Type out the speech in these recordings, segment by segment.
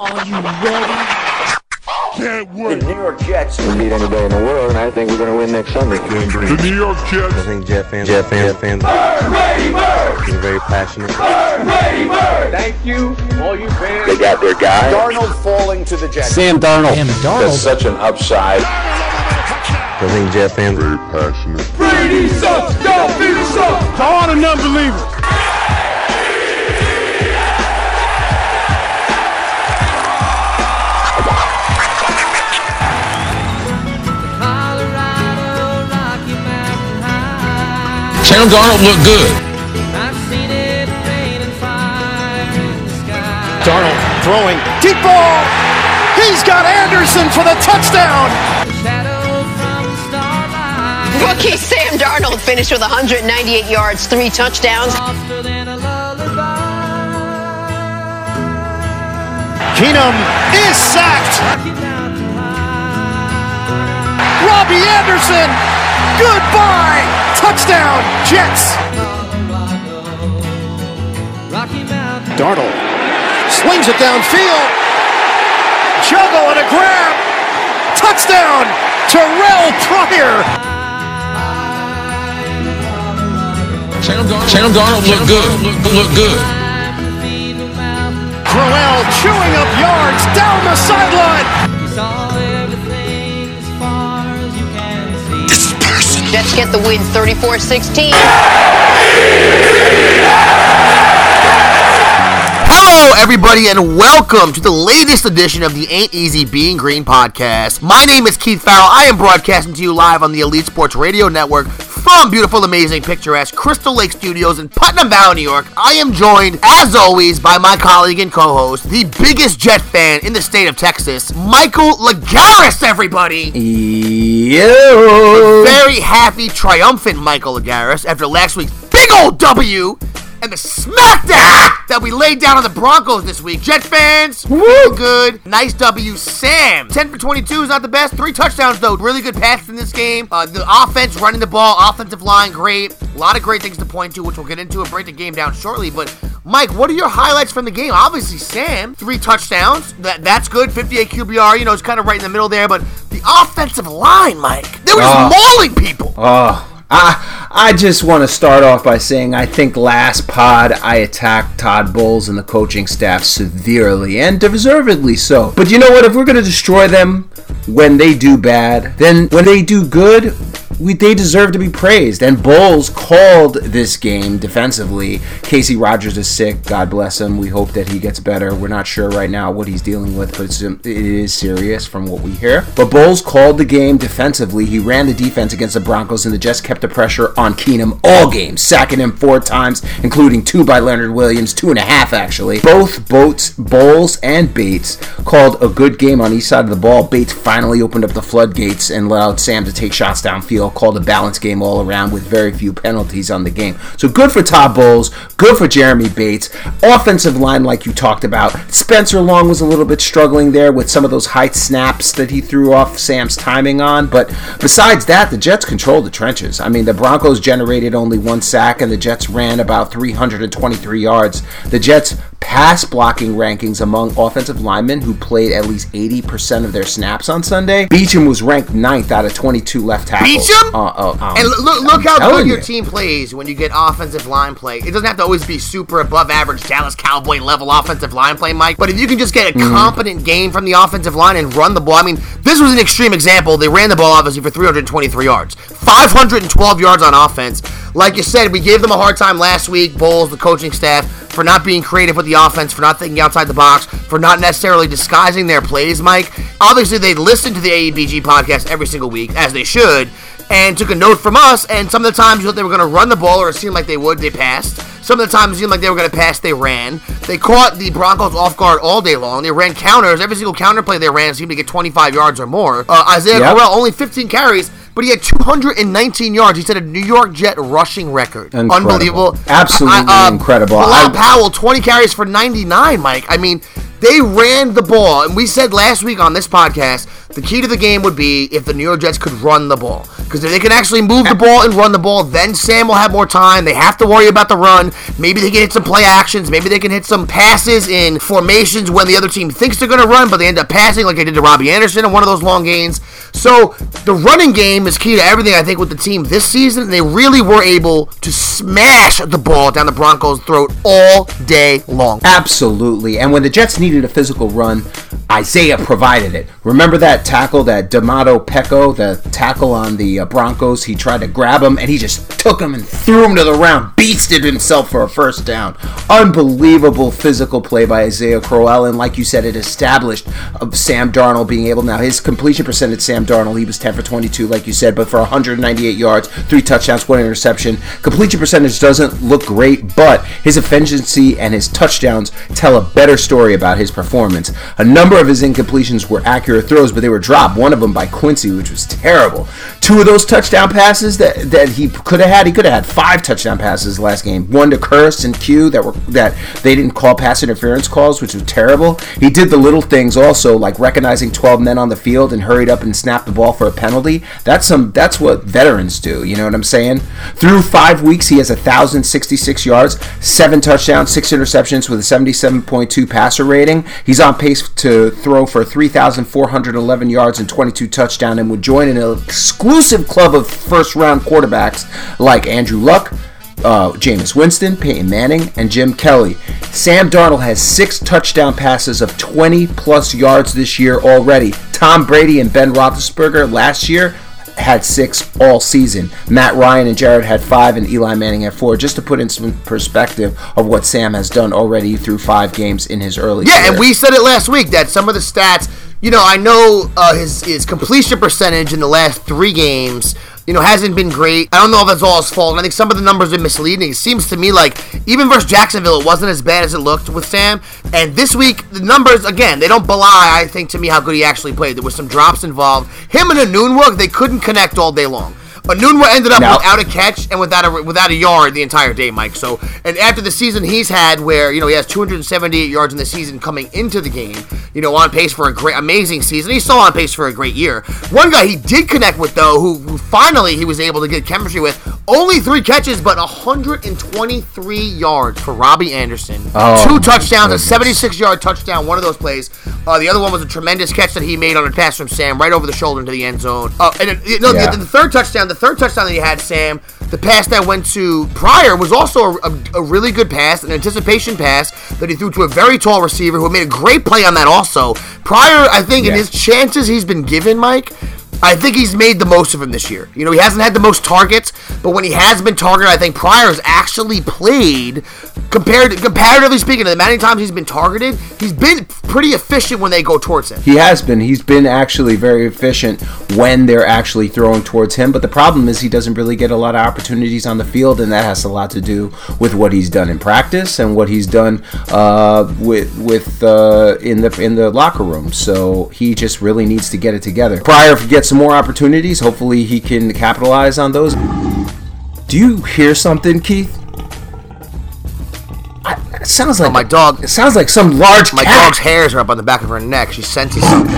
Are you ready? Can't The wait. New York Jets can beat anybody in the world, and I think we're going to win next Sunday. The New York Jets. I think Jet fans, Jet fans, Jet fans are very passionate. Bird, Brady, Bird. Thank you, all you fans. They got their guy. Darnold falling to the Jets. Sam Darnold. Sam That's such an upside. I think Jet fans Very passionate. To all the non-believers. Sam Darnold looked good. I've seen it rain and fire in the sky. Darnold throwing deep ball. He's got Anderson for the touchdown. Shadow from the starlight. Rookie Sam Darnold finished with 198 yards, three touchdowns. Softer than a lullaby. Keenum is sacked. Rocky Mountain High. Robbie Anderson. Goodbye. Touchdown, Jets. Colorado. Rocky Mountain. Darnold slings it downfield. Juggle and a grab. Touchdown, Terrell Pryor. Sam Darnold, Sam Darnold looked good. Looked, looked good. Fever mouth. Crowell chewing up yards down the sideline. Jets get the win 34 16. Hello, everybody, and welcome to the latest edition of the Ain't Easy Being Green podcast. My name is Keith Farrell. I am broadcasting to you live on the Elite Sports Radio Network from beautiful, amazing, picturesque Crystal Lake Studios in Putnam Valley, New York. I am joined, as always, by my colleague and co-host, the biggest Jet fan in the state of Texas, Michael Lagaris. Everybody, Yo. very happy, triumphant Michael Lagaris after last week's big old W and the smackdown that we laid down on the Broncos this week. Jet fans, feel good. Nice W. Sam, 10 for 22 is not the best. Three touchdowns, though. Really good passes in this game. Uh, the offense running the ball, offensive line, great. A lot of great things to point to, which we'll get into and break the game down shortly. But, Mike, what are your highlights from the game? Obviously, Sam, three touchdowns. That That's good. 58 QBR, you know, it's kind of right in the middle there. But the offensive line, Mike, they were just mauling people. Oh, I, I just want to start off by saying I think last pod I attacked Todd Bowles and the coaching staff severely and deservedly so. But you know what? If we're going to destroy them when they do bad, then when they do good, we, they deserve to be praised. And Bowles called this game defensively. Casey Rogers is sick. God bless him. We hope that he gets better. We're not sure right now what he's dealing with, but it's, um, serious from what we hear. But Bowles called the game defensively. He ran the defense against the Broncos, and the Jets kept the pressure on Keenum all game, sacking him four times, including two by Leonard Williams, two and a half actually. Both Boats, Bowles, and Bates called a good game on each side of the ball. Bates finally opened up the floodgates and allowed Sam to take shots downfield. Called a balanced game all around with very few penalties on the game. So good for Todd Bowles, good for Jeremy Bates. Offensive line, like you talked about, Spencer Long was a little bit struggling there with some of those high snaps that he threw off Sam's timing on. But besides that, the Jets controlled the trenches. I mean, the Broncos generated only one sack, and the Jets ran about 323 yards. The Jets pass blocking rankings among offensive linemen who played at least 80% of their snaps on Sunday. Beachum was ranked ninth out of 22 left tackles. Beachum? Uh, uh, um, And look, look, I'm how good your you. team plays when you get offensive line play. It doesn't have to always be super above average Dallas Cowboy level offensive line play, Mike. But if you can just get a Mm-hmm. competent game from the offensive line and run the ball, I mean, this was an extreme example. They ran the ball obviously for 323 yards, 512 yards on offense. Like you said, we gave them a hard time last week. Bowles, the coaching staff, for not being creative with the offense, for not thinking outside the box, for not necessarily disguising their plays, Mike. Obviously, they listen to the AEBG podcast every single week, as they should and took a note from us. And some of the times you thought they were going to run the ball, or it seemed like they would, they passed. Some of the times it seemed like they were going to pass, they ran. They caught the Broncos off guard all day long. They ran counters. Every single counter play they ran seemed to get 25 yards or more. Uh, Isaiah Yep. Crowell only 15 carries. But he had 219 yards. He set a New York Jet rushing record. Incredible. Unbelievable. Absolutely uh, incredible. Bilal Powell, 20 carries for 99, Mike. I mean, they ran the ball. And we said last week on this podcast, The key to the game would be if the New York Jets could run the ball. Because if they can actually move the ball and run the ball, then Sam will have more time. They have to worry about the run. Maybe they can hit some play actions. Maybe they can hit some passes in formations when the other team thinks they're going to run, but they end up passing like they did to Robbie Anderson in one of those long gains. So the running game is key to everything, I think, with the team this season. They really were able to smash the ball down the Broncos' throat all day long. Absolutely. And when the Jets needed a physical run, Isaiah provided it. Remember that tackle, that Domata Peko, the tackle on the uh, Broncos? He tried to grab him and he just took him and threw him to the ground, beasted himself for a first down. Unbelievable physical play by Isaiah Crowell. And like you said, it established uh, Sam Darnold being able now. His completion percentage, Sam Darnold, he was 10 for 22, like you said, but for 198 yards, three touchdowns, one interception. Completion percentage doesn't look great, but his efficiency and his touchdowns tell a better story about his performance. A number of his incompletions were accurate throws, but they were dropped. One of them by Quincy, which was terrible. Two of those touchdown passes that, that he could have had, he could have had five touchdown passes last game. One to Kearse and Q that were that they didn't call pass interference calls, which was terrible. He did the little things also, like recognizing 12 men on the field and hurried up and snapped the ball for a penalty. That's some that's what veterans do. You know what I'm saying? Through five weeks, he has 1,066 yards, seven touchdowns, six interceptions with a 77.2 passer rating. He's on pace to throw for 3,411 yards and 22 touchdowns, and would join an exclusive club of first round quarterbacks like Andrew Luck. Uh, Jameis Winston, Peyton Manning, and Jim Kelly. Sam Darnold has six touchdown passes of 20 plus yards this year already. Tom Brady and Ben Roethlisberger last year had six all season. Matt Ryan and Jared had five, and Eli Manning had four. Just to put in some perspective of what Sam has done already through five games in his early. Yeah, career. and we said it last week that some of the stats, you know, I know uh, his his completion percentage in the last three games, you know, hasn't been great. I don't know if that's all his fault. I think some of the numbers are misleading. It seems to me like even versus Jacksonville, it wasn't as bad as it looked with Sam. And this week, the numbers again, they don't belie. I think to me how good he actually played. There was some drops involved. Him and Enunwa, they couldn't connect all day long. Enunwa ended up Now- without a catch and without a without a yard the entire day, Mike. So, and after the season he's had, where you know he has 278 yards in the season coming into the game, you know, on pace for a great, amazing season. He's still on pace for a great year. One guy he did connect with though, who, who finally he was able to get chemistry with, only three catches but 123 yards for Robbie Anderson. Oh, Two touchdowns, a 76 yard touchdown, one of those plays. Uh, the other one was a tremendous catch that he made on a pass from Sam right over the shoulder into the end zone. Uh, and then, know, Yeah. the, the third touchdown, the third touchdown that he had, Sam, the pass that went to Pryor was also a, a, a really good pass, an anticipation pass that he threw to a very tall receiver who made a great play on that also. Pryor, I think, in his chances he's been given, Mike, I think he's made the most of him this year. You know, he hasn't had the most targets, but when he has been targeted, I think Pryor's actually played compared comparatively speaking to the many times he's been targeted, he's been pretty efficient when they go towards him. He has been. He's been actually very efficient when they're actually throwing towards him. But the problem is he doesn't really get a lot of opportunities on the field, and that has a lot to do with what he's done in practice and what he's done uh, with with uh, in the in the locker room. So he just really needs to get it together. Pryor gets some more opportunities. Hopefully, he can capitalize on those. Do you hear something, Keith? I, it sounds oh, like my dog- It sounds like some large My cat. dog's hairs are up on the back of her neck. She senses something.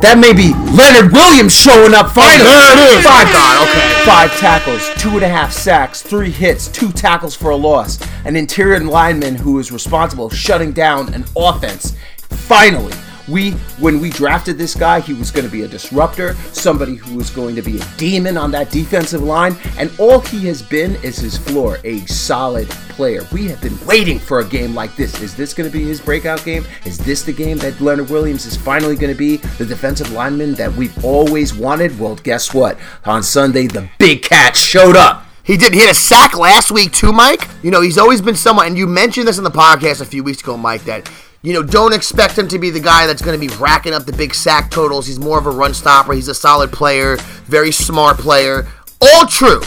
That may be Leonard Williams showing up oh, finally. there it is. Five, Oh, God, okay. Five tackles, two and a half sacks, three hits, two tackles for a loss. An interior lineman who is responsible shutting down an offense. Finally, we when we drafted this guy, he was going to be a disruptor, somebody who was going to be a demon on that defensive line, and all he has been is his floor, a solid player. We have been waiting for a game like this. Is this going to be his breakout game? Is this the game that Leonard Williams is finally going to be the defensive lineman that we've always wanted? Well, guess what? On Sunday, the big cat showed up. He did. He had a sack last week too, Mike. You know, he's always been someone, and you mentioned this in the podcast a few weeks ago, Mike. That you know, don't expect him to be the guy that's going to be racking up the big sack totals. He's more of a run stopper. He's a solid player, very smart player. All true,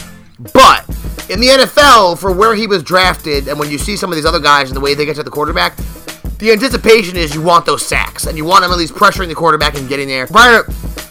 but in the NFL, for where he was drafted, and when you see some of these other guys and the way they get to the quarterback, the anticipation is you want those sacks and you want him at least pressuring the quarterback and getting there. Prior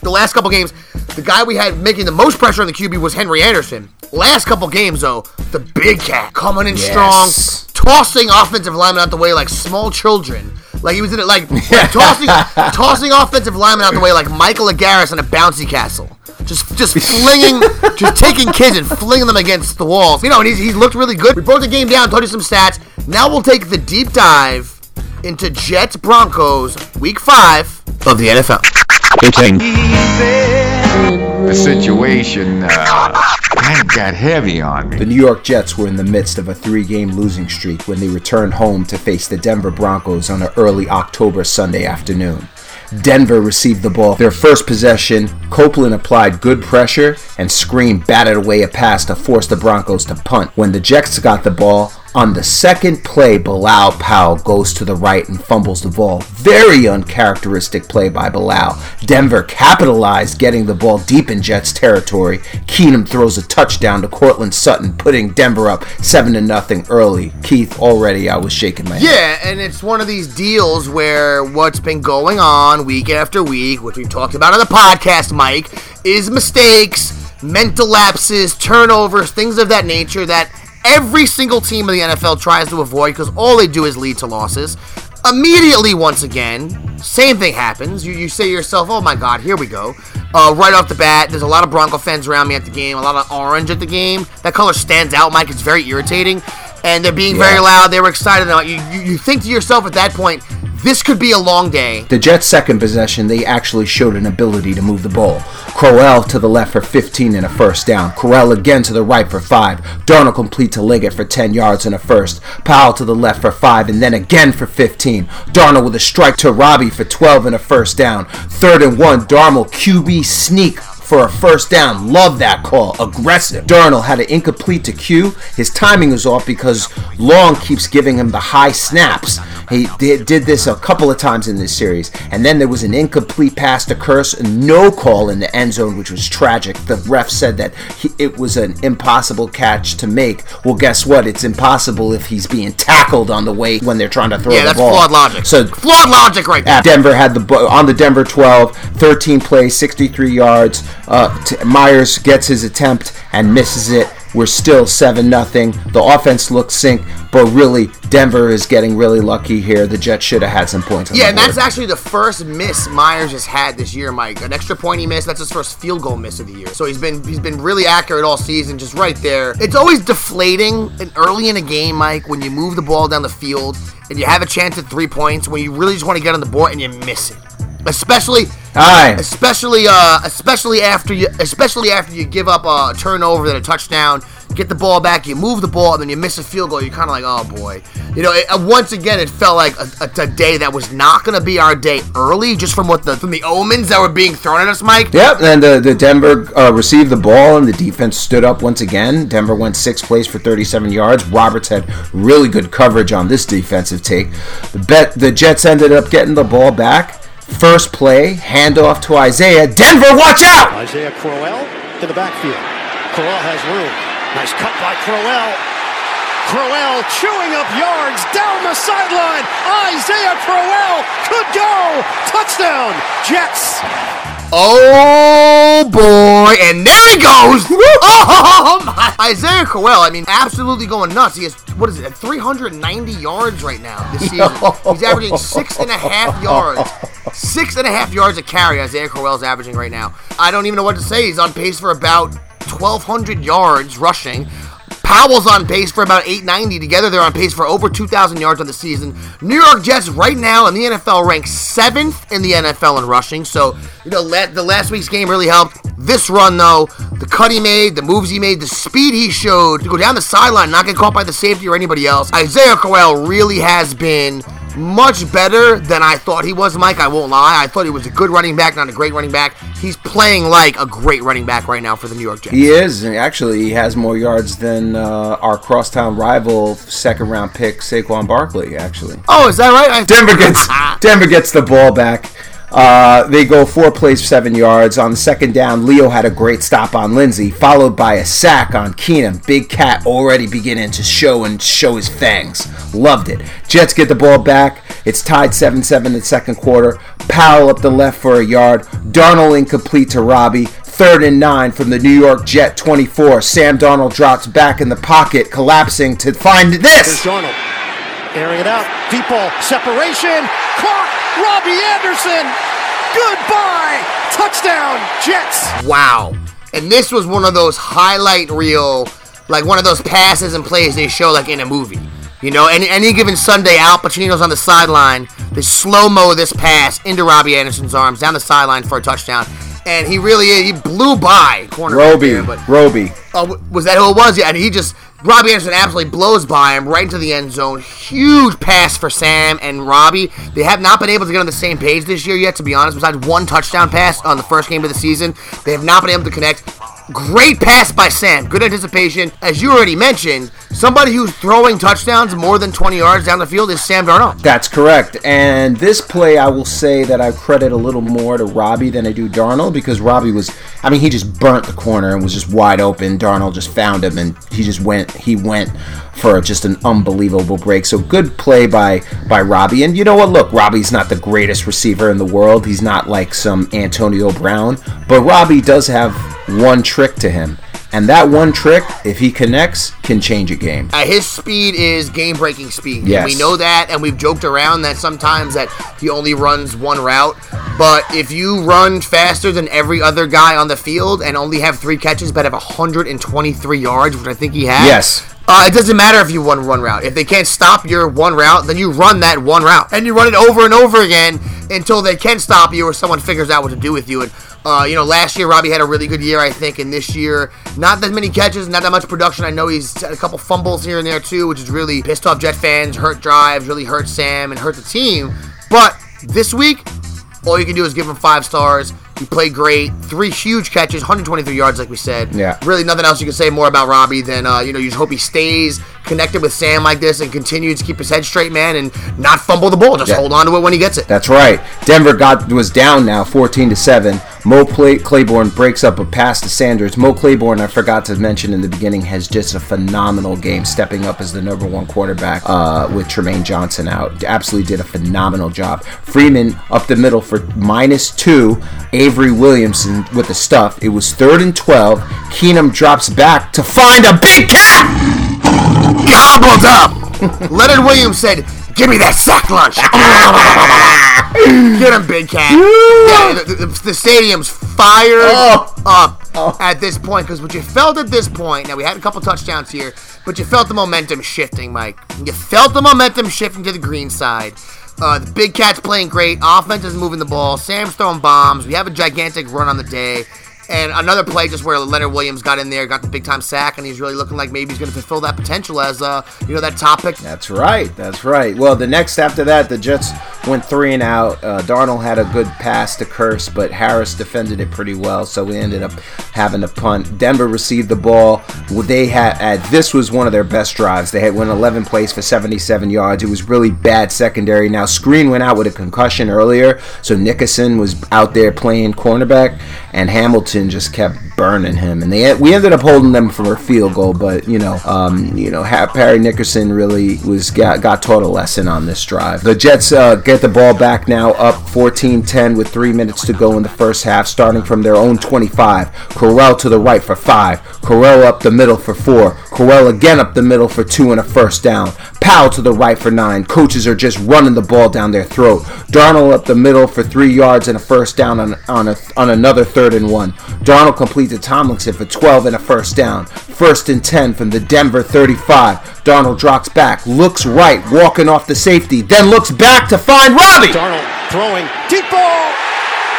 the last couple games, the guy we had making the most pressure on the QB was Henry Anderson. Last couple games though, the big cat coming in Yes. strong, tossing offensive linemen out the way like small children. Like he was in it, like, like tossing, tossing offensive linemen out the way like Michael Agaris on a bouncy castle. Just, just flinging, just taking kids and flinging them against the walls. You know, and he's, he's looked really good. We broke the game down, told you some stats. Now we'll take the deep dive into Jets Broncos Week Five of the NFL. The situation uh, kind of got heavy on me. The New York Jets were in the midst of a three game losing streak when they returned home to face the Denver Broncos on an early October Sunday afternoon. Denver received the ball. Their first possession, Copeland applied good pressure and Skrine batted away a pass to force the Broncos to punt. When the Jets got the ball, on the second play, Bilal Powell goes to the right and fumbles the ball. Very uncharacteristic play by Bilal. Denver capitalized, getting the ball deep in Jets territory. Keenum throws a touchdown to Courtland Sutton, putting Denver up seven to nothing early. Keith, already I was shaking my head. Yeah, and it's one of these deals where what's been going on week after week, which we've talked about on the podcast, Mike, is mistakes, mental lapses, turnovers, things of that nature that every single team in the NFL tries to avoid because all they do is lead to losses. Immediately, once again, same thing happens. You, you say to yourself, oh my god, here we go. Uh, right off the bat, there's a lot of Bronco fans around me at the game, a lot of orange at the game. That color stands out, Mike. It's very irritating. And they're being very loud. They were excited. You, you, you think to yourself at that point, this could be a long day. The Jets' second possession, they actually showed an ability to move the ball. Crowell to the left for 15 and a first down. Crowell again to the right for 5. Darnold complete to Leggett for 10 yards and a first. Powell to the left for 5 and then again for 15. Darnold with a strike to Robbie for 12 and a first down. Third and 1, Darnold QB sneak for a first down. Love that call. Aggressive. Darnold had an incomplete to Q. His timing was off because Long keeps giving him the high snaps. He did, did this a couple of times in this series. And then there was an incomplete pass to Kearse, no call in the end zone, which was tragic. The ref said that he, it was an impossible catch to make. Well, guess what? It's impossible if he's being tackled on the way when they're trying to throw Yeah, the that's ball. flawed logic. So Flawed logic right there. Denver had the on the Denver 12, 13 plays, 63 yards. Uh, t- Myers gets his attempt and misses it. We're still seven nothing. The offense looks sync, but really Denver is getting really lucky here. The Jets should have had some points. On Yeah, and that's actually the first miss Myers has had this year, Mike. An extra point he missed. That's his first field goal miss of the year. So he's been he's been really accurate all season, just right there. It's always deflating and early in a game, Mike, when you move the ball down the field and you have a chance at three points when you really just want to get on the board and you miss it. Especially, especially, uh, especially after you, especially after you give up a turnover then a touchdown, get the ball back, you move the ball, and then you miss a field goal. You're kind of like, oh boy, you know. It, uh, once again, it felt like a, a, a day that was not going to be our day early, just from what the from the omens that were being thrown at us, Mike. Yep, and the, the Denver uh, received the ball, and the defense stood up once again. Denver went six plays for 37 yards. Roberts had really good coverage on this defensive take. The bet the Jets ended up getting the ball back. First play, handoff to Isaiah. Denver, watch out! Isaiah Crowell to the backfield. Crowell has room. Nice cut by Crowell. Crowell chewing up yards down the sideline. Isaiah Crowell could go. Touchdown, Jets. Oh boy, and there he goes! Oh my! Isaiah Crowell, I mean, absolutely going nuts. He has what is it, 390 yards right now this season. He's averaging six and a half yards. Six and a half yards a carry. Isaiah Crowell's averaging right now. I don't even know what to say. He's on pace for about 1,200 yards rushing. Powell's on pace for about 890. Together, they're on pace for over 2,000 yards on the season. New York Jets, right now in the NFL, rank seventh in the NFL in rushing. So, you know, the last week's game really helped. This run, though, the cut he made, the moves he made, the speed he showed to go down the sideline, not get caught by the safety or anybody else. Isaiah Crowell really has been much better than I thought he was, Mike. I won't lie. I thought he was a good running back, not a great running back. He's playing like a great running back right now for the New York Jets. He is. Actually, he has more yards than uh, our crosstown rival, second round pick Saquon Barkley. Actually, Oh, is that right? I- Denver gets Denver gets the ball back. Uh, they go four plays, seven yards. On the second down, Leo had a great stop on Lindsay, followed by a sack on Keenum. Big Cat already beginning to show and show his fangs. Loved it. Jets get the ball back. It's tied 7 7 in the second quarter. Powell up the left for a yard. Darnold incomplete to Robbie. Third and nine from the New York Jet 24. Sam Darnold drops back in the pocket, collapsing to find this. Darnold. Airing it out. Deep ball. Separation. Caught. Robbie Anderson. Goodbye. Touchdown, Jets. Wow. And this was one of those highlight reel, like one of those passes and plays they show like in a movie. You know, any, any given Sunday, Al Pacino's on the sideline. They slow mo this pass into Robbie Anderson's arms down the sideline for a touchdown, and he really he blew by corner. Roby, there, but Roby. Oh, was that who it was? Yeah, and he just Robbie Anderson absolutely blows by him right into the end zone. Huge pass for Sam and Robbie. They have not been able to get on the same page this year yet, to be honest. Besides one touchdown pass on the first game of the season, they have not been able to connect. Great pass by Sam. Good anticipation. As you already mentioned, somebody who's throwing touchdowns more than 20 yards down the field is Sam Darnold. That's correct. And this play, I will say that I credit a little more to Robbie than I do Darnold because Robbie was, I mean, he just burnt the corner and was just wide open. Darnold just found him and he just went, he went for just an unbelievable break. So good play by by Robbie. And you know what? Look, Robbie's not the greatest receiver in the world. He's not like some Antonio Brown, but Robbie does have one trick to him. And that one trick, if he connects, can change a game. Uh, his speed is game-breaking speed. Yes. We know that, and we've joked around that sometimes that he only runs one route. But if you run faster than every other guy on the field and only have three catches but have 123 yards, which I think he has, Yes. uh, it doesn't matter if you run one route. If they can't stop your one route, then you run that one route, and you run it over and over again until they can stop you or someone figures out what to do with you. And uh, you know, last year Robbie had a really good year, I think, and this year not that many catches, not that much production. I know he's had a couple fumbles here and there too, which is really pissed off Jet fans, hurt drives, really hurt Sam and hurt the team. But this week, all you can do is give him five stars. He played great. Three huge catches, 123 yards, like we said. Yeah. Really, nothing else you can say more about Robbie than, uh, you know, you just hope he stays connected with Sam like this and continues to keep his head straight, man, and not fumble the ball. Just Yeah. hold on to it when he gets it. That's right. Denver got was down now, 14 to seven. Mo Play, Claiborne breaks up a pass to Sanders. Mo Claiborne, I forgot to mention in the beginning, has just a phenomenal game, stepping up as the number one quarterback uh, with Trumaine Johnson out. Absolutely did a phenomenal job. Freeman up the middle for minus two. Avery Williamson with the stuff. It was third and 12. Keenum drops back to find a big cat. Gobbled up. Leonard Williams said, "Give me that sack lunch." Get him, big cat. Yeah, the, the, the stadium's fired Oh. up oh. at this point because what you felt at this point. Now we had a couple touchdowns here, but you felt the momentum shifting, Mike. You felt the momentum shifting to the green side. Uh, the big cat's playing great. Offense is moving the ball. Sam's throwing bombs. We have a gigantic run on the day. And another play just where Leonard Williams got in there, got the big time sack, and he's really looking like maybe he's going to fulfill that potential as, uh, you know, that top pick. That's right. That's right. Well, the next after that, the Jets went three and out. Uh, Darnold had a good pass to Kearse, but Harris defended it pretty well, so we ended up having to punt. Denver received the ball. They had uh, this was one of their best drives. They had went 11 plays for 77 yards. It was really bad secondary. Now Skrine went out with a concussion earlier, so Nickerson was out there playing cornerback, and Hamilton just kept burning him. And they we ended up holding them for a field goal, but you know, um, you know, Ha- Parry Nickerson really was got, got taught a lesson on this drive. The Jets uh, get the ball back now, up 14-10 with three minutes to go in the first half, starting from their own 25. Crowell to the right for five. Crowell up the middle for four. Crowell again up the middle for two and a first down. Powell to the right for nine. Coaches are just running the ball down their throat. Darnold up the middle for three yards and a first down on on, a, on another third and one. Darnold completes to Tomlinson for 12 and a first down. First and 10 from the Denver 35. Darnold drops back, looks right, walking off the safety, then looks back to find Robbie. Darnold throwing deep ball.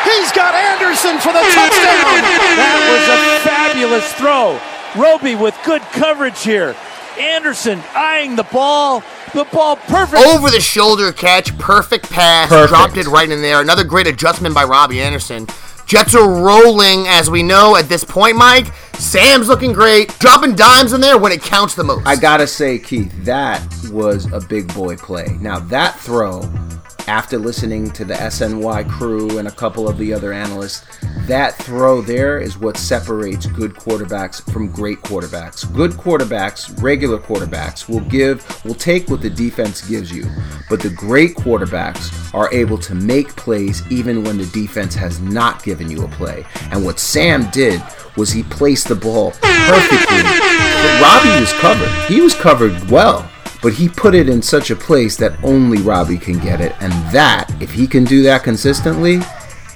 He's got Anderson for the touchdown. That was a fabulous throw. Roby with good coverage here. Anderson eyeing the ball. The ball perfect. Over the shoulder catch, perfect pass, Perfect. dropped it right in there. Another great adjustment by Robbie Anderson. Jets are rolling, as we know at this point, Mike. Sam's looking great, dropping dimes in there when it counts the most. I gotta say, Keith, that was a big boy play. Now that throw, after listening to the SNY crew and a couple of the other analysts, that throw there is what separates good quarterbacks from great quarterbacks. Good quarterbacks, regular quarterbacks, will give, will take what the defense gives you, but the great quarterbacks are able to make plays even when the defense has not given you a play. And what Sam did was he placed the ball perfectly. But Robbie was covered. He was covered well. But he put it in such a place that only Robbie can get it. And that, if he can do that consistently,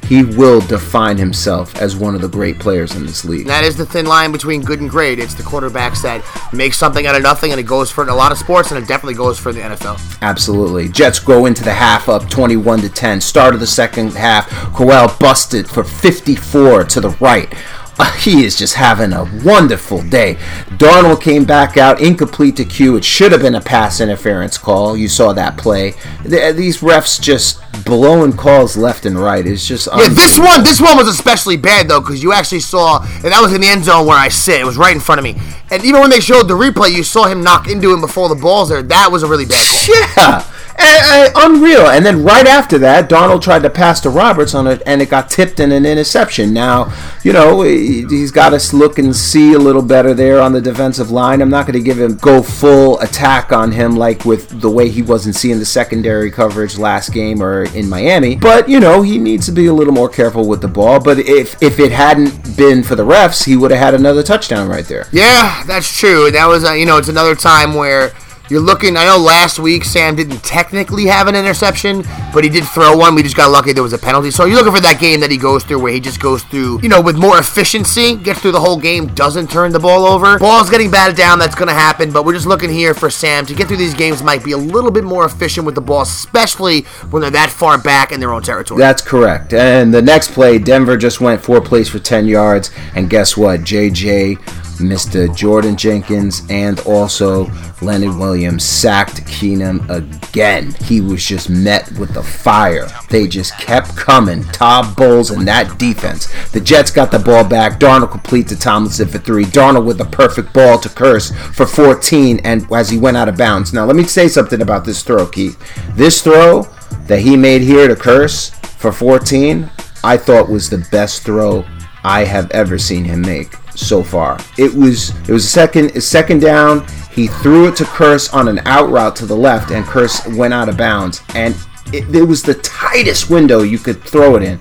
he will define himself as one of the great players in this league. That is the thin line between good and great. It's the quarterbacks that make something out of nothing, and it goes for it in a lot of sports, and it definitely goes for the NFL. Absolutely. Jets go into the half up 21 to 10. Start of the second half, Crowell busted for 54 to the right. Uh, he is just having a wonderful day. Darnold came back out incomplete to Q. It should have been a pass interference call. You saw that play. Th- These refs just blowing calls left and right. It's just Yeah, this one, this one was especially bad though, because you actually saw, and that was in the end zone where I sit. It was right in front of me, and even when they showed the replay, you saw him knock into him before the ball's there. That was a really bad call. Yeah. And, and unreal. And then right after that, Donald tried to pass to Roberts on it, and it got tipped in an interception. Now, you know, he- he's got to look and see a little better there on the defensive line. I'm not going to give him go full attack on him like with the way he wasn't seeing the secondary coverage last game or in Miami. But you know, he needs to be a little more careful with the ball. But if if it hadn't been for the refs, he would have had another touchdown right there. Yeah, that's true. That was, uh, you know, it's another time where you're looking. I know last week Sam didn't technically have an interception, but he did throw one. We just got lucky there was a penalty. So you're looking for that game that he goes through where he just goes through, you know, with more efficiency, gets through the whole game, doesn't turn the ball over. Ball's getting batted down. That's going to happen. But we're just looking here for Sam to get through these games. Might be a little bit more efficient with the ball, especially when they're that far back in their own territory. That's correct. And the next play, Denver just went four plays for 10 yards. And guess what? JJ, Mr. Jordan Jenkins, and also Leonard Williams sacked Keenum again. He was just met with the fire. They just kept coming. Todd Bowles and that defense. The Jets got the ball back. Darnold complete to Tomlinson for three. Darnold with a perfect ball to Kearse for 14 and as he went out of bounds. Now, let me say something about this throw, Keith. This throw that he made here to Kearse for 14, I thought was the best throw I have ever seen him make so far. It was it was a second a second down. He threw it to Kearse on an out route to the left, and Kearse went out of bounds. And it, it was the tightest window you could throw it in.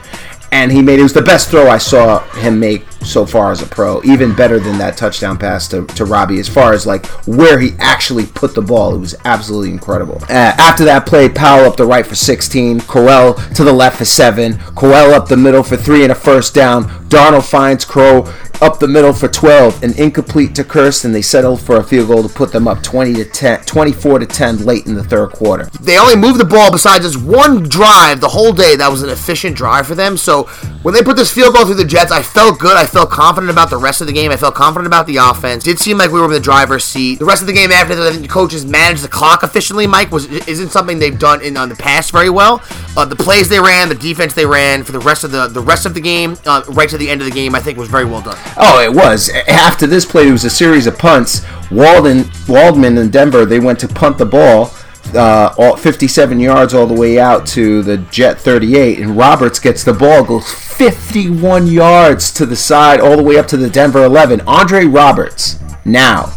And he made it was the best throw I saw him make so far as a pro. Even better than that touchdown pass to, to Robbie as far as like where he actually put the ball. It was absolutely incredible. Uh, after that play, Powell up the right for 16, Crowell to the left for 7, Crowell up the middle for 3 and a first down. Darnold finds Crow up the middle for 12 an incomplete to Kirsten. They settled for a field goal to put them up 20 to 10, 24 to 10 late in the third quarter. They only moved the ball besides this one drive the whole day that was an efficient drive for them. So when they put this field goal through the Jets, I felt good. I felt confident about the rest of the game. I felt confident about the offense. Did seem like we were in the driver's seat. The rest of the game after that, the coaches managed the clock efficiently. Mike was isn't something they've done in on the past very well. Uh, the plays they ran, the defense they ran for the rest of the the rest of the game, uh, right to the end of the game, I think was very well done. Oh, it was. After this play, it was a series of punts. Walden, Wadman and Denver, they went to punt the ball. Uh, all 57 yards all the way out to the Jet 38, and Roberts gets the ball, goes 51 yards to the side, all the way up to the Denver 11. Andre Roberts now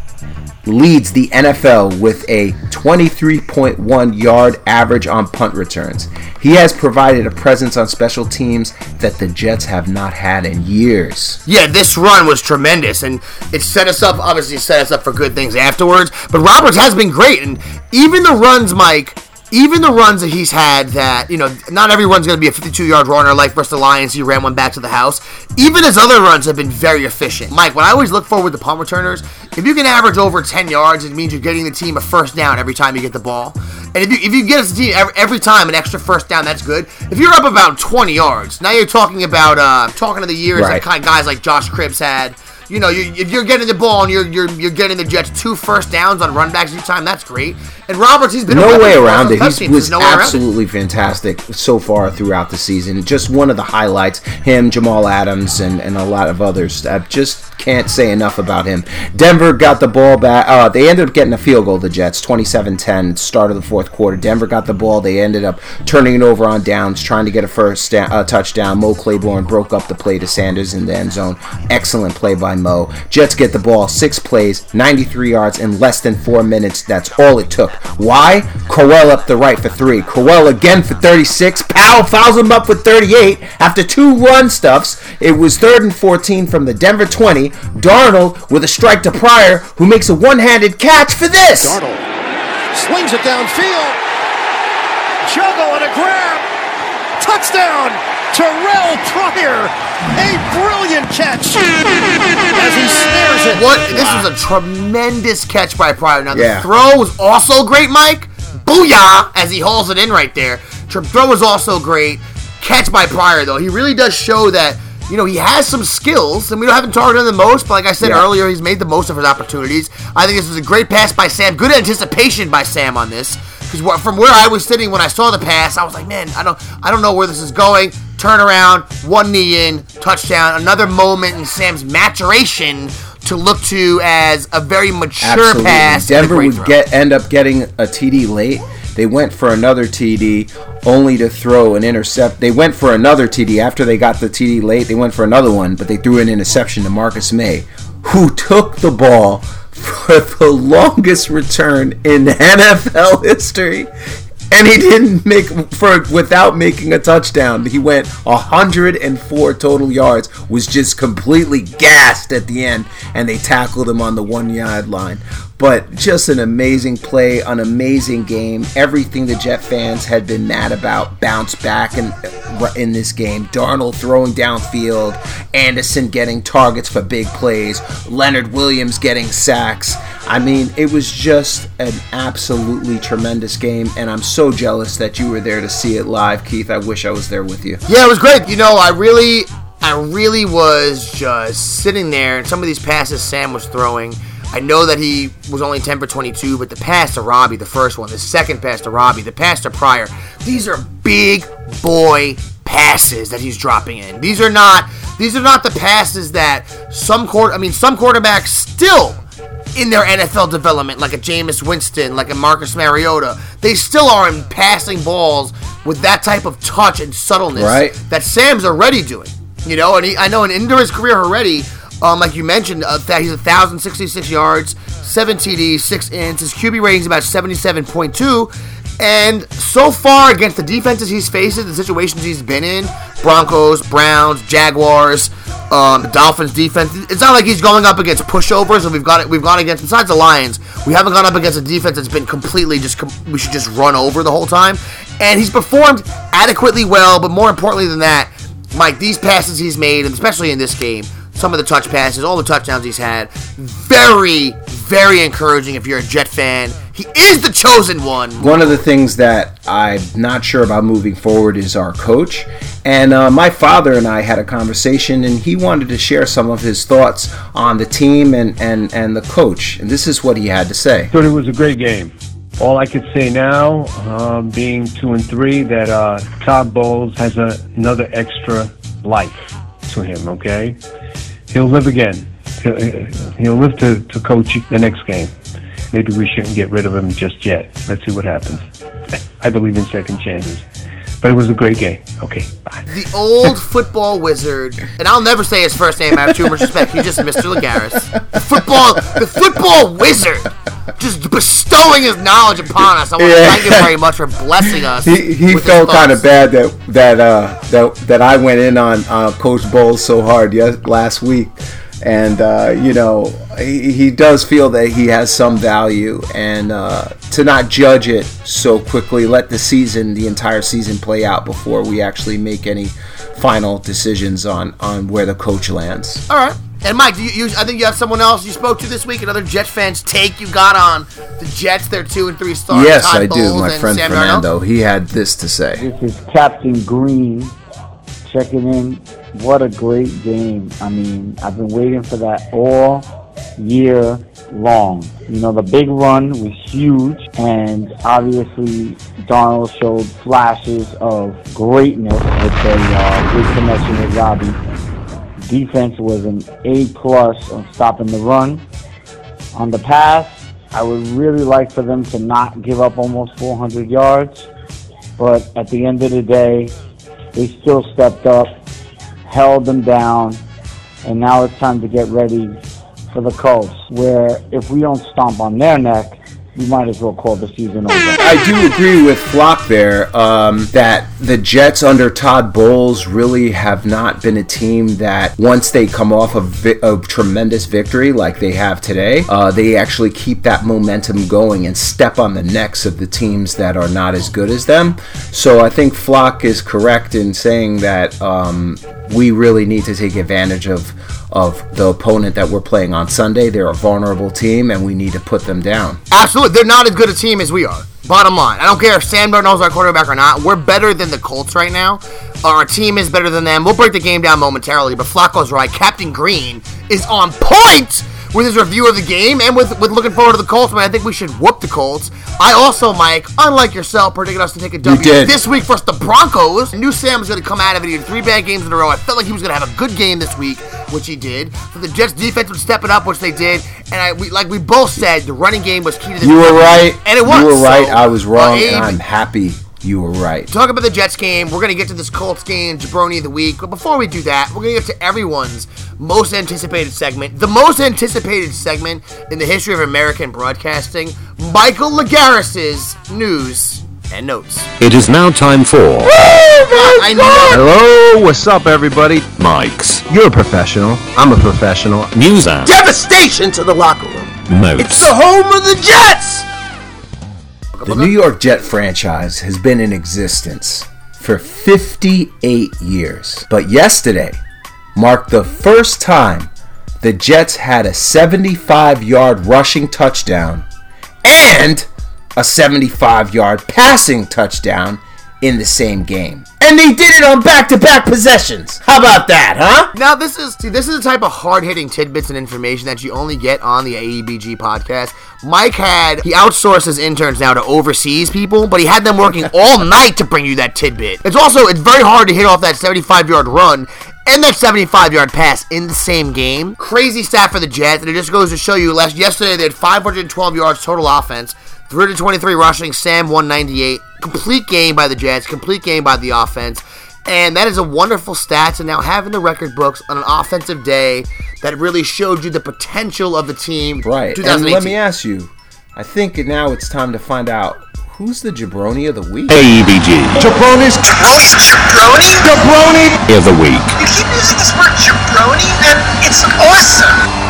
leads the NFL with a 23.1 yard average on punt returns. He has provided a presence on special teams that the Jets have not had in years. Yeah, this run was tremendous, and it set us up. Obviously, set us up for good things afterwards. But Roberts has been great, and even the runs, Mike. Even the runs that he's had, that you know, not everyone's going to be a 52-yard runner like versus the Lions. He ran one back to the house. Even his other runs have been very efficient. Mike, what I always look for with the punt returners, if you can average over 10 yards, it means you're getting the team a first down every time you get the ball. And if you if you get us the team every, every time an extra first down, that's good. If you're up about 20 yards, now you're talking about uh, talking to the years Right. that kind of guys like Josh Cribbs had. You know, you, if you're getting the ball and you're you're you're getting the Jets two first downs on run backs each time, that's great. And Roberts, he's been no way around it. special He was no absolutely fantastic so far throughout the season. Just one of the highlights. Him, Jamal Adams, and, and a lot of others. I just can't say enough about him. Denver got the ball back. Uh, they ended up getting a field goal, the Jets, 27-10, start of the fourth quarter. Denver got the ball. They ended up turning it over on downs, trying to get a first uh, touchdown. Mo Claiborne broke up the play to Sanders in the end zone. Excellent play by Mo. Jets get the ball, six plays, 93 yards in less than four minutes. That's all it took. Why? Crowell up the right for three. Crowell again for 36. Powell fouls him up for 38. After two run stuffs, it was third and 14 from the Denver 20. Darnold with a strike to Pryor, who makes a one-handed catch for this. Darnold Slings it downfield. Juggle and a grab. Touchdown. Terrell Pryor. A brilliant catch. As he snares it. What? This was a tremendous catch by Pryor. Now the Yeah. throw was also great, Mike. Booyah! As he hauls it in right there. Tr- Throw was also great. Catch by Pryor though. He really does show that you know he has some skills, and we haven't targeted him the most. But like I said Yeah. earlier, he's made the most of his opportunities. I think this was a great pass by Sam. Good anticipation by Sam on this. Because from where I was sitting when I saw the pass, I was like, man, I don't, I don't know where this is going. Turn around, one knee in, touchdown. Another moment in Sam's maturation to look to as a very mature Absolutely. pass. Denver would throw. get end up getting a TD late. They went for another TD only to throw an intercept. They went for another TD after they got the TD late. They went for another one, but they threw an interception to Marcus Maye, who took the ball for the longest return in NFL history. And he didn't make for without making a touchdown. He went 104 total yards, was just completely gassed at the end, and they tackled him on the one yard line. But just an amazing play, an amazing game. Everything the Jet fans had been mad about bounced back in uh, in this game. Darnold throwing downfield, Anderson getting targets for big plays, Leonard Williams getting sacks. I mean, it was just an absolutely tremendous game, and I'm so jealous that you were there to see it live, Keith. I wish I was there with you. Yeah, it was great. You know, I really, I really was just sitting there, and some of these passes Sam was throwing. I know that he was only 10 for 22, but the pass to Robbie, the first one, the second pass to Robbie, the pass to Pryor, these are big boy passes that he's dropping in. These are not, these are not the passes that some quarter, I mean, some quarterbacks still in their NFL development, like a Jameis Winston, like a Marcus Mariota, they still are in passing balls with that type of touch and subtleness Right. that Sam's already doing. You know, and he, I know in into his career already, um, like you mentioned, uh, he's 1,066 yards, 7 TDs, 6 ins. His QB rating's about 77.2. And so far, against the defenses he's faced, the situations he's been in Broncos, Browns, Jaguars, um, the Dolphins defense. It's not like he's going up against pushovers, and we've got it. We've gone against besides the Lions, we haven't gone up against a defense that's been completely just com- we should just run over the whole time. And he's performed adequately well, but more importantly than that, Mike, these passes he's made, and especially in this game, some of the touch passes, all the touchdowns he's had, very, very encouraging if you're a Jet fan. He is the chosen one. One of the things that I'm not sure about moving forward is our coach. And uh, my father and I had a conversation, and he wanted to share some of his thoughts on the team and, and, and the coach. And this is what he had to say. Thought it was a great game. All I could say now, uh, being two and three, that uh, Todd Bowles has a, another extra life to him. Okay, he'll live again. He'll, live to, to coach the next game. Maybe we shouldn't get rid of him just yet. Let's see what happens. I believe in second chances. But it was a great game. Okay, bye. The old football wizard, and I'll never say his first name. I have too much respect. He's just Mr. Lagaris. The football, the football wizard, just bestowing his knowledge upon us. I want to Yeah. thank him very much for blessing us. He, he felt kind of bad that that uh, that that I went in on uh, Coach Bowles so hard yes, last week, and uh, you know he, he does feel that he has some value, and uh, to not judge it so quickly, let the season, the entire season, play out before we actually make any final decisions on on where the coach lands. All right. And Mike, do you, you, I think you have someone else you spoke to this week. Another Jets fans take you got on the Jets. Their two and three stars. yes, Todd I do. My friend Sam Darnold. Fernando, he had this to say. This is Captain Green checking in. What a great game. I mean, I've been waiting for that all year long. You know, the big run was huge, and obviously, Donald showed flashes of greatness with a uh, good connection with Robbie. Defense was an A plus on stopping the run. On the pass, I would really like for them to not give up almost 400 yards, but at the end of the day, they still stepped up, held them down, and now it's time to get ready for the Colts, where if we don't stomp on their neck, we might as well call the season over. I do agree with Flock there um, that the Jets under Todd Bowles really have not been a team that once they come off a, vi- a tremendous victory like they have today, uh, they actually keep that momentum going and step on the necks of the teams that are not as good as them. So I think Flock is correct in saying that um, we really need to take advantage of of the opponent that we're playing on Sunday. They're a vulnerable team, and we need to put them down. Absolutely, they're not as good a team as we are. Bottom line, I don't care if Sam Darnold's our quarterback or not. We're better than the Colts right now. Our team is better than them. We'll break the game down momentarily, but Flacco's right. Captain Green is on point with his review of the game and with, with looking forward to the Colts. Man, I think we should whoop the Colts. I also, Mike, unlike yourself, predicted us to take a W this week versus the Broncos. I knew Sam was going to come out of it. He had three bad games in a row. I felt like he was going to have a good game this week, which he did. So the Jets defense would step it up, which they did. And I, we, like we both said, the running game was key to this. You were right, and it was. You were right. So, I was wrong, uh, and I'm happy you were right. Talk about the Jets game. We're going to get to this Colts game, Jabroni of the Week. But before we do that, we're going to get to everyone's most anticipated segment. The most anticipated segment in the history of American broadcasting Michael Lagaris's news and notes. It is now time for I know. Hello, what's up, everybody? Mike's. You're a professional. I'm a professional. news and Devastation to the locker room. notes. It's the home of the Jets! The New York Jet franchise has been in existence for 58 years. But yesterday marked the first time the Jets had a 75 yard rushing touchdown and a 75 yard passing touchdown in the same game. And they did it on back to back possessions. How about that, huh? Now this is see, this is the type of hard hitting tidbits and information that you only get on the AEBG podcast. Mike had he outsourced his interns now to overseas people, but he had them working all night to bring you that tidbit. It's also it's very hard to hit off that 75 yard run and that 75 yard pass in the same game. Crazy stat for the Jets, and it just goes to show you. Last yesterday they had 512 yards total offense. 323 rushing, Sam 198. Complete game by the Jets, complete game by the offense. And that is a wonderful stats. And now having the record books on an offensive day that really showed you the potential of the team. Right. And let me ask you, I think now it's time to find out who's the jabroni of the week? AEBG Jabroni's What? Jabroni? Jabroni? of the week. You keep using this word jabroni, and it's awesome.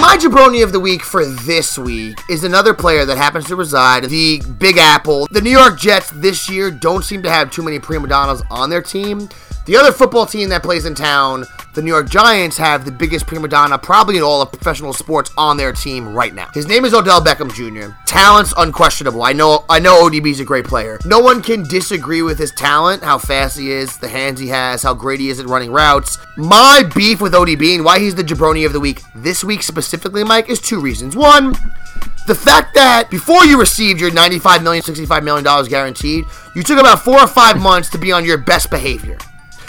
My jabroni of the week for this week is another player that happens to reside the Big Apple. The New York Jets this year don't seem to have too many prima donnas on their team. The other football team that plays in town, the New York Giants, have the biggest prima donna probably in all of professional sports on their team right now. His name is Odell Beckham Jr. Talent's unquestionable. I know I know ODB's a great player. No one can disagree with his talent, how fast he is, the hands he has, how great he is at running routes. My beef with ODB and why he's the jabroni of the week this week specifically, Mike, is two reasons. One, the fact that before you received your $95 million, $65 million guaranteed, you took about four or five months to be on your best behavior.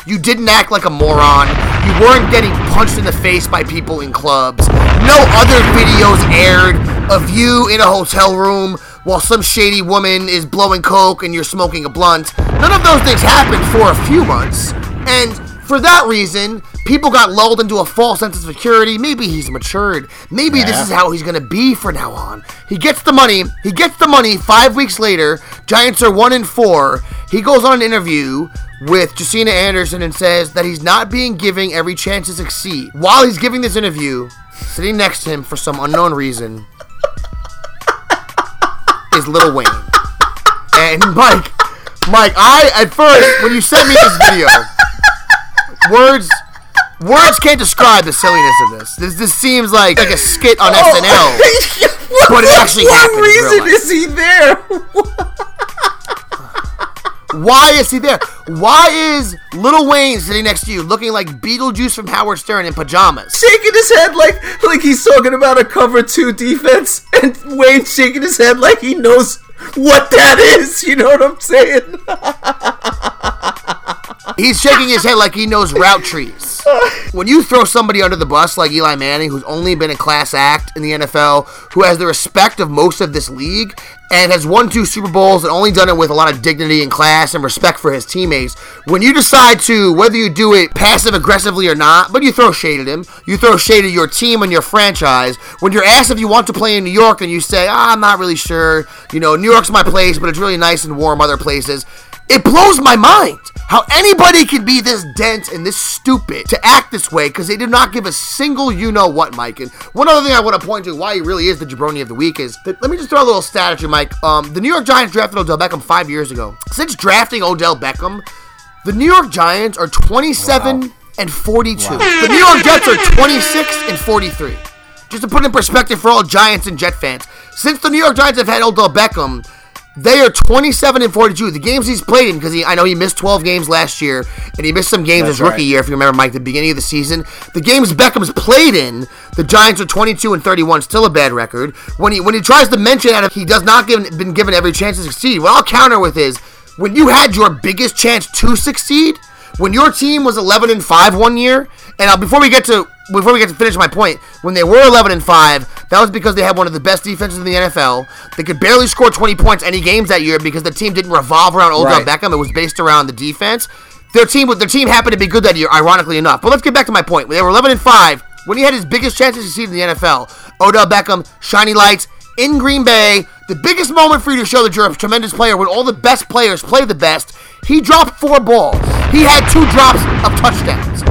You didn't act like a moron. You weren't getting punched in the face by people in clubs. No other videos aired of you in a hotel room while some shady woman is blowing coke and you're smoking a blunt. None of those things happened for a few months. And for that reason, people got lulled into a false sense of security. Maybe he's matured. Maybe this is how he's going to be from now on. He gets the money. He gets the money. Five weeks later, Giants are one and four. He goes on an interview with Josina Anderson and says that he's not being given every chance to succeed. While he's giving this interview, sitting next to him for some unknown reason is Lil Wayne. And Mike, Mike, I at first when you sent me this video, words words can't describe the silliness of this. This this seems like like a skit on oh, SNL. But it actually what happened in real reason is he there? Why is he there? Why is Lil Wayne sitting next to you looking like Beetlejuice from Howard Stern in pajamas? shaking his head like like he's talking about a cover two defense, and Wayne shaking his head like he knows what that is. You know what I'm saying? He's shaking his head like he knows route trees. when you throw somebody under the bus like Eli Manning, who's only been a class act in the NFL, who has the respect of most of this league, and has won two Super Bowls and only done it with a lot of dignity and class and respect for his teammates. When you decide to, whether you do it passive aggressively or not, but you throw shade at him, you throw shade at your team and your franchise. When you're asked if you want to play in New York and you say, ah, I'm not really sure, you know, New York's my place, but it's really nice and warm other places. It blows my mind how anybody can be this dense and this stupid to act this way because they did not give a single you know what, Mike. And one other thing I want to point to why he really is the jabroni of the week is that let me just throw a little stat at you, Mike. Um, the New York Giants drafted Odell Beckham five years ago. Since drafting Odell Beckham, the New York Giants are 27 and 42. The New York Jets are 26 and 43. Just to put in perspective for all Giants and Jet fans, since the New York Giants have had Odell Beckham, they are 27 and 42. The games he's played in, because I know he missed 12 games last year, and he missed some games That's his rookie right. year, if you remember, Mike, the beginning of the season. The games Beckham's played in, the Giants are 22 and 31, still a bad record. When he when he tries to mention that he does not give, been given every chance to succeed, what I'll counter with is when you had your biggest chance to succeed, when your team was 11 and 5 one year, and uh, before we get to before we get to finish my point, when they were 11 and 5, that was because they had one of the best defenses in the NFL. They could barely score 20 points any games that year because the team didn't revolve around Odell Right. Beckham. It was based around the defense. Their team their team happened to be good that year, ironically enough. But let's get back to my point. When they were 11 and 5, when he had his biggest chance to succeed in the NFL, Odell Beckham, shiny lights in Green Bay, the biggest moment for you to show that you're a tremendous player when all the best players play the best. He dropped four balls. He had two drops of touchdowns.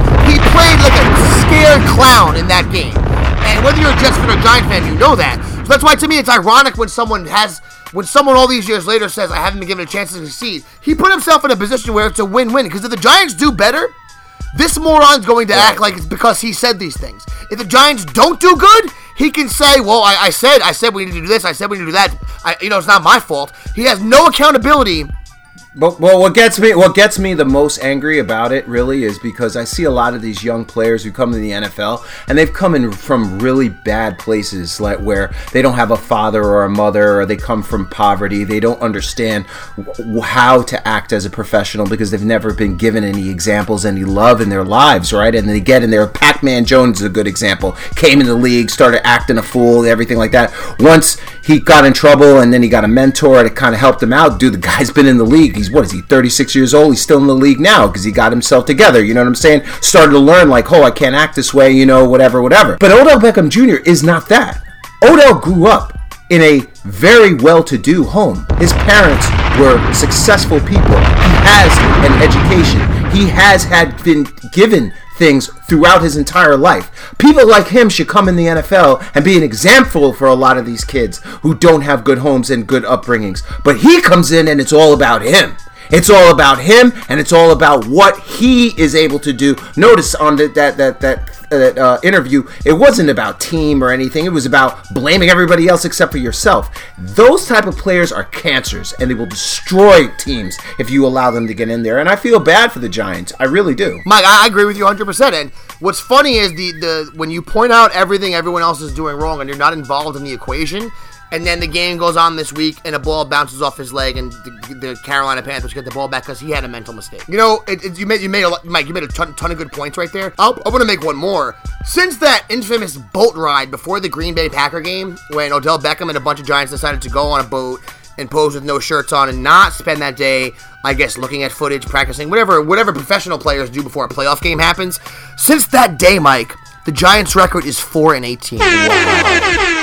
Played like a scared clown in that game. And whether you're a Jets fan or Giant fan, you know that. So that's why to me it's ironic when someone has when someone all these years later says I haven't been given a chance to succeed. He put himself in a position where it's a win-win. Because if the Giants do better, this moron's going to act like it's because he said these things. If the Giants don't do good, he can say, "Well, I, I said, I said we need to do this. I said we need to do that. I, you know, it's not my fault." He has no accountability. But well, what gets me what gets me the most angry about it really is because I see a lot of these young players who come to the NFL and they've come in from really bad places, like where they don't have a father or a mother, or they come from poverty. They don't understand w- how to act as a professional because they've never been given any examples, any love in their lives, right? And they get in there. Pac-Man Jones is a good example. Came in the league, started acting a fool, everything like that. Once he got in trouble, and then he got a mentor that kind of helped him out. Dude, the guy's been in the league. He's what is he? 36 years old. He's still in the league now because he got himself together. You know what I'm saying? Started to learn like, oh, I can't act this way. You know, whatever, whatever. But Odell Beckham Jr. is not that. Odell grew up in a very well-to-do home. His parents were successful people. He has an education. He has had been given things throughout his entire life. People like him should come in the NFL and be an example for a lot of these kids who don't have good homes and good upbringings. But he comes in and it's all about him. It's all about him, and it's all about what he is able to do. Notice on the, that that that that uh, interview, it wasn't about team or anything. It was about blaming everybody else except for yourself. Those type of players are cancers, and they will destroy teams if you allow them to get in there. And I feel bad for the Giants. I really do. Mike, I agree with you 100%. And what's funny is the, the when you point out everything everyone else is doing wrong and you're not involved in the equation, and then the game goes on this week and a ball bounces off his leg and the, the Carolina Panthers get the ball back because he had a mental mistake. You know, it, it- you made you made a lot, Mike. You made a ton, ton of good points right there. I'll, I want to make one more. Since that infamous boat ride before the Green Bay Packer game, when Odell Beckham and a bunch of Giants decided to go on a boat and pose with no shirts on and not spend that day, I guess, looking at footage, practicing, whatever, whatever professional players do before a playoff game happens. Since that day, Mike, the Giants' record is four and eighteen.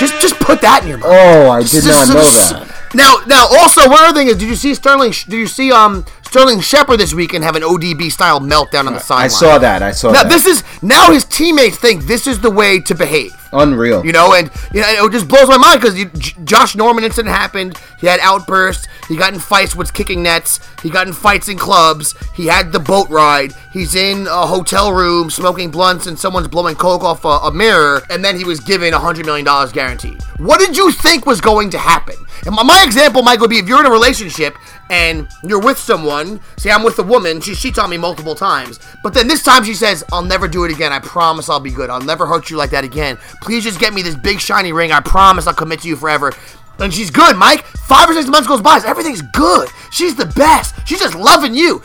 Just, just put that in your mind. Oh, I did not know that. Now, now, also, one other thing is, did you see Sterling? Did you see um Sterling Shepard this weekend have an ODB style meltdown on the sideline? I saw that. I saw Now, that. this is now his teammates think this is the way to behave. Unreal. You know, and you know, it just blows my mind because Josh Norman incident happened. He had outbursts. He got in fights with kicking nets. He got in fights in clubs. He had the boat ride. He's in a hotel room smoking blunts and someone's blowing coke off a, a mirror. And then he was given a hundred million dollars guaranteed. What did you think was going to happen? And my, example, Mike, would be if you're in a relationship and you're with someone. Say I'm with a woman. She cheats on me multiple times, but then this time she says, "I'll never do it again. I promise I'll be good. I'll never hurt you like that again. Please just get me this big shiny ring. I promise I'll commit to you forever." And she's good, Mike. Five or six months goes by. Everything's good. She's the best. She's just loving you.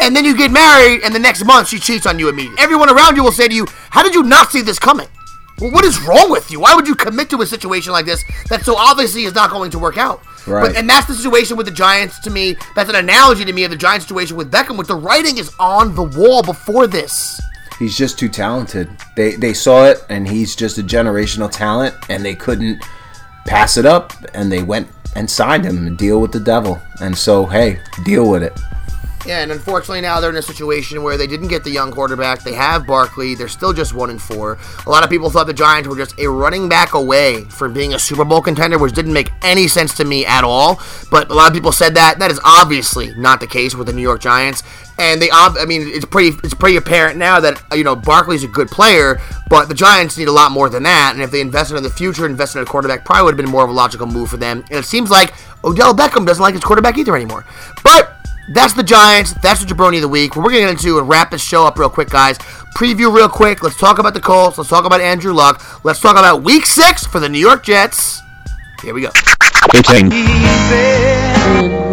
and then you get married, and the next month she cheats on you immediately. Everyone around you will say to you, "How did you not see this coming?" Well, what is wrong with you? Why would you commit to a situation like this that so obviously is not going to work out? Right. But, and that's the situation with the Giants to me. That's an analogy to me of the Giants situation with Beckham, with the writing is on the wall before this. He's just too talented. They they saw it, and he's just a generational talent, and they couldn't pass it up, and they went and signed him and deal with the devil. And so, hey, deal with it. Yeah, and unfortunately now they're in a situation where they didn't get the young quarterback. They have Barkley. They're still just one and four. A lot of people thought the Giants were just a running back away from being a Super Bowl contender, which didn't make any sense to me at all. But a lot of people said that. That is obviously not the case with the New York Giants. And they, ob- I mean, it's pretty, it's pretty apparent now that uh, you know Barkley's a good player, but the Giants need a lot more than that. And if they invested in the future, invested in a quarterback, probably would have been more of a logical move for them. And it seems like Odell Beckham doesn't like his quarterback either anymore. But that's the Giants. That's the Jabroni of the week. We're going to get into and wrap this show up real quick, guys. Preview real quick. Let's talk about the Colts. Let's talk about Andrew Luck. Let's talk about Week Six for the New York Jets. Here we go.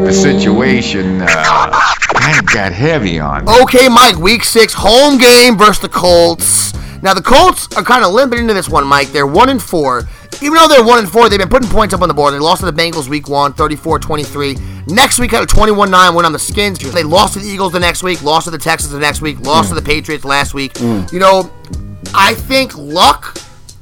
The situation uh, kind of got heavy on me. Okay, Mike. Week Six home game versus the Colts. Now the Colts are kind of limping into this one, Mike. They're one and four. Even though they're one and four, they've been putting points up on the board. They lost to the Bengals week one, 34-23. Next week had a 21-9 win on the Skins. They lost to the Eagles the next week, lost to the Texans the next week, lost to the Patriots last week. Mm. You know, I think Luck,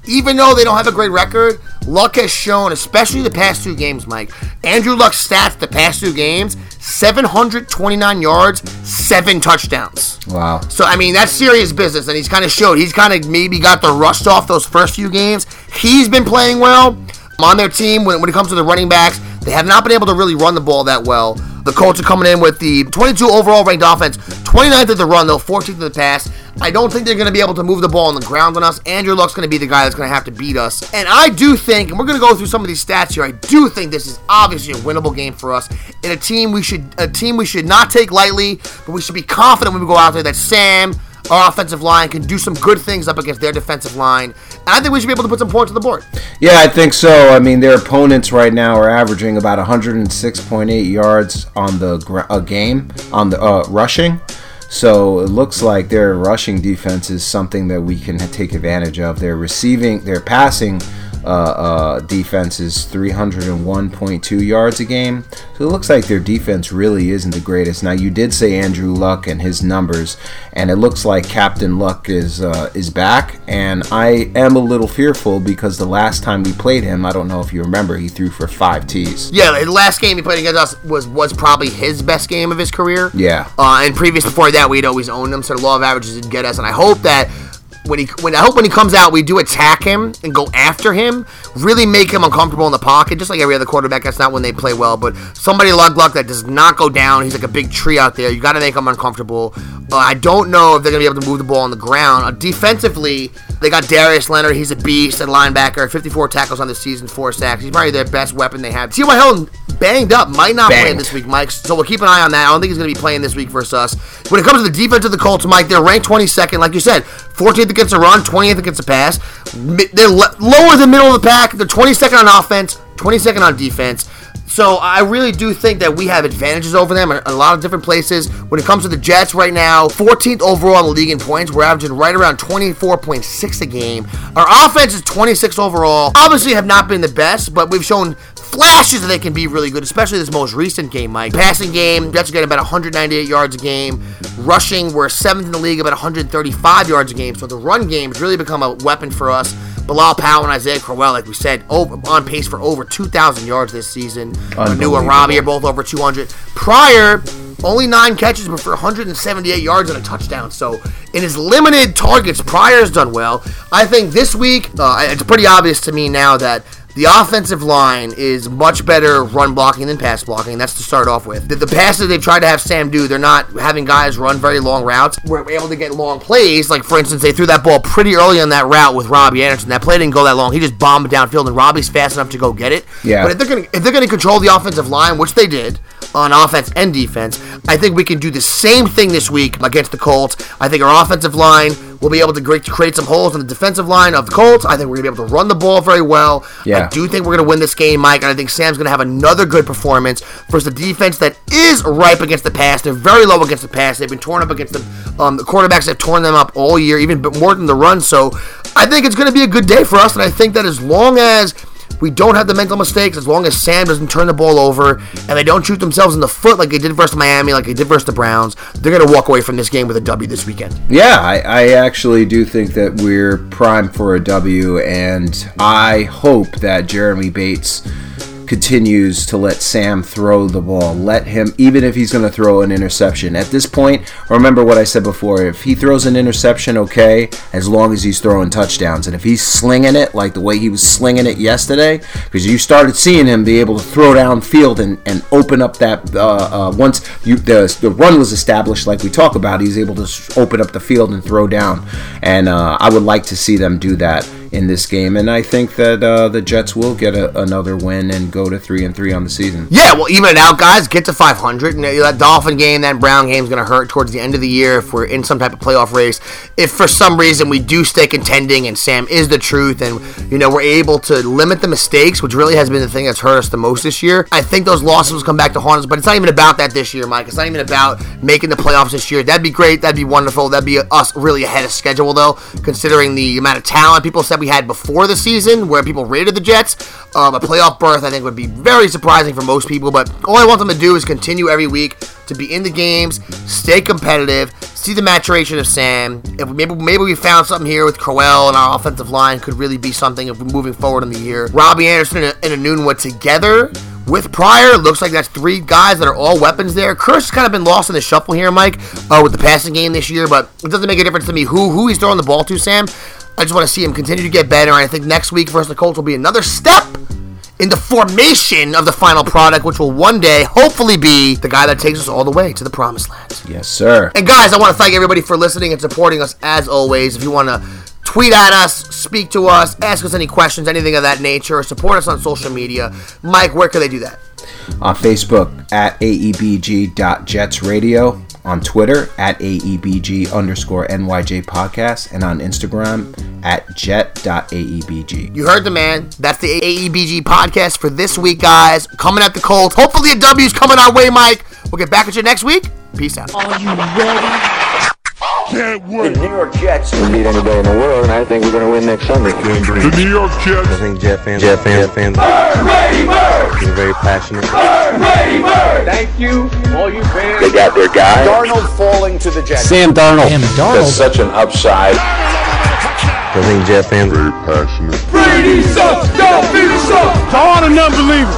even though they don't have a great record, Luck has shown, especially the past two games, Mike. Andrew Luck's stats the past two games: 729 yards, seven touchdowns. Wow. So I mean that's serious business, and he's kind of showed. He's kind of maybe got the rust off those first few games. He's been playing well on their team when, when it comes to the running backs. They have not been able to really run the ball that well. The Colts are coming in with the 22 overall ranked offense, 29th at the run though, 14th at the pass. I don't think they're going to be able to move the ball on the ground on us. Andrew Luck's going to be the guy that's going to have to beat us. And I do think, and we're going to go through some of these stats here. I do think this is obviously a winnable game for us. And a team we should a team we should not take lightly, but we should be confident when we go out there that Sam, our offensive line, can do some good things up against their defensive line. And I think we should be able to put some points on the board. Yeah, I think so. I mean, their opponents right now are averaging about 106.8 yards on the a game on the uh, rushing. So it looks like their rushing defense is something that we can take advantage of. Their receiving, their passing uh, uh, defense is 301.2 yards a game. So it looks like their defense really isn't the greatest. Now you did say Andrew Luck and his numbers, and it looks like Captain Luck is uh, is back. And I am a little fearful because the last time we played him, I don't know if you remember, he threw for five T's. Yeah, the last game he played against us was was probably his best game of his career. Yeah. Uh, and previous before that, we'd always owned him, so the law of averages didn't get us. And I hope that when he when I hope when he comes out, we do attack him and go after him, really make him uncomfortable in the pocket, just like every other quarterback. That's not when they play well, but somebody like Luck that does not go down. He's like a big tree out there. You got to make him uncomfortable. Uh, I don't know if they're gonna be able to move the ball on the ground. Uh, defensively, they got Darius Leonard. He's a beast at linebacker. 54 tackles on the season, four sacks. He's probably their best weapon they have. T.Y. Hilton banged up, might not play this week, Mike. So we'll keep an eye on that. I don't think he's going to be playing this week versus us. When it comes to the defense of the Colts, Mike, they're ranked 22nd, like you said, 14th against the run, 20th against the pass. They're lower than middle of the pack. They're 22nd on offense, 22nd on defense. So I really do think that we have advantages over them in a lot of different places. When it comes to the Jets right now, 14th overall in the league in points. We're averaging right around 24.6 a game. Our offense is 26 overall. Obviously have not been the best, but we've shown flashes that they can be really good, especially this most recent game, Mike. Passing game, Jets are getting about 198 yards a game. Rushing, we're seventh in the league, about 135 yards a game. So the run game has really become a weapon for us. Bilal Powell and Isaiah Crowell, like we said, over, on pace for over 2,000 yards this season. New and Robbie are both over 200. Pryor, only nine catches, but for 178 yards and a touchdown. So in his limited targets, Pryor's done well. I think this week, uh, it's pretty obvious to me now that the offensive line is much better run blocking than pass blocking. That's to start off with. The, the passes they've tried to have Sam do, they're not having guys run very long routes. We're able to get long plays. Like, for instance, they threw that ball pretty early on that route with Robbie Anderson. That play didn't go that long. He just bombed it downfield, and Robbie's fast enough to go get it. Yeah. But if they're gonna if they're gonna control the offensive line, which they did on offense and defense, I think we can do the same thing this week against the Colts. I think our offensive line We'll be able to create some holes in the defensive line of the Colts. I think we're going to be able to run the ball very well. Yeah. I do think we're going to win this game, Mike, and I think Sam's going to have another good performance versus a defense that is ripe against the pass. They're very low against the pass. They've been torn up against the, um, the quarterbacks have torn them up all year, even more than the run. So I think it's going to be a good day for us, and I think that as long as we don't have the mental mistakes, as long as Sam doesn't turn the ball over and they don't shoot themselves in the foot like they did versus Miami, like they did versus the Browns, they're going to walk away from this game with a W this weekend. Yeah, I, I actually do think that we're primed for a W, and I hope that Jeremy Bates continues to let Sam throw the ball. Let him, even if he's going to throw an interception. At this point, remember what I said before. If he throws an interception, okay, as long as he's throwing touchdowns. And if he's slinging it like the way he was slinging it yesterday, because you started seeing him be able to throw downfield and, and open up that, uh, uh, once you, the, the run was established, like we talk about, he's able to open up the field and throw down. And uh, I would like to see them do that in this game, and I think that uh, the Jets will get a, another win and go to three and three on the season. Yeah, well, even it out, guys. Get to 500. And that Dolphin game, that Brown game is going to hurt towards the end of the year if we're in some type of playoff race. If for some reason we do stay contending and Sam is the truth, and you know we're able to limit the mistakes, which really has been the thing that's hurt us the most this year. I think those losses will come back to haunt us. But it's not even about that this year, Mike. It's not even about making the playoffs this year. That'd be great. That'd be wonderful. That'd be us really ahead of schedule, though, considering the amount of talent people said we had before the season, where people rated the Jets. Um, a playoff berth, I think, would be very surprising for most people. But all I want them to do is continue every week to be in the games, stay competitive, see the maturation of Sam. If maybe maybe we found something here with Crowell and our offensive line could really be something if we're moving forward in the year. Robbie Anderson and, and Enunwa together with Pryor, looks like that's three guys that are all weapons there. Has kind of been lost in the shuffle here, Mike, uh, with the passing game this year, but it doesn't make a difference to me who who he's throwing the ball to, Sam. I just want to see him continue to get better, and I think next week versus the Colts will be another step in the formation of the final product, which will one day hopefully be the guy that takes us all the way to the promised land. Yes, sir. And guys, I want to thank everybody for listening and supporting us as always. If you want to tweet at us, speak to us, ask us any questions, anything of that nature, or support us on social media, Mike, where can they do that? On Facebook at aebg.jetsradio, on Twitter at aebg underscore nyj podcast, and on Instagram at jet.aebg. You heard the man. That's the AEBG podcast for this week, guys. Coming at the Colts. Hopefully, a W's coming our way, Mike. We'll get back at you next week. Peace out. Are you ready? The New York Jets can beat anybody in the world, and I think we're going to win next Sunday. The New York Jets. I think Jet fans. Jet fans. Jet fans. Being very passionate. Thank you, all you fans. They got their guy. Darnold falling to the Jets. Sam Darnold. That's such an upside. I think Jet fans. Very passionate. Brady sucks. Y'all sucks. To all the non-believers,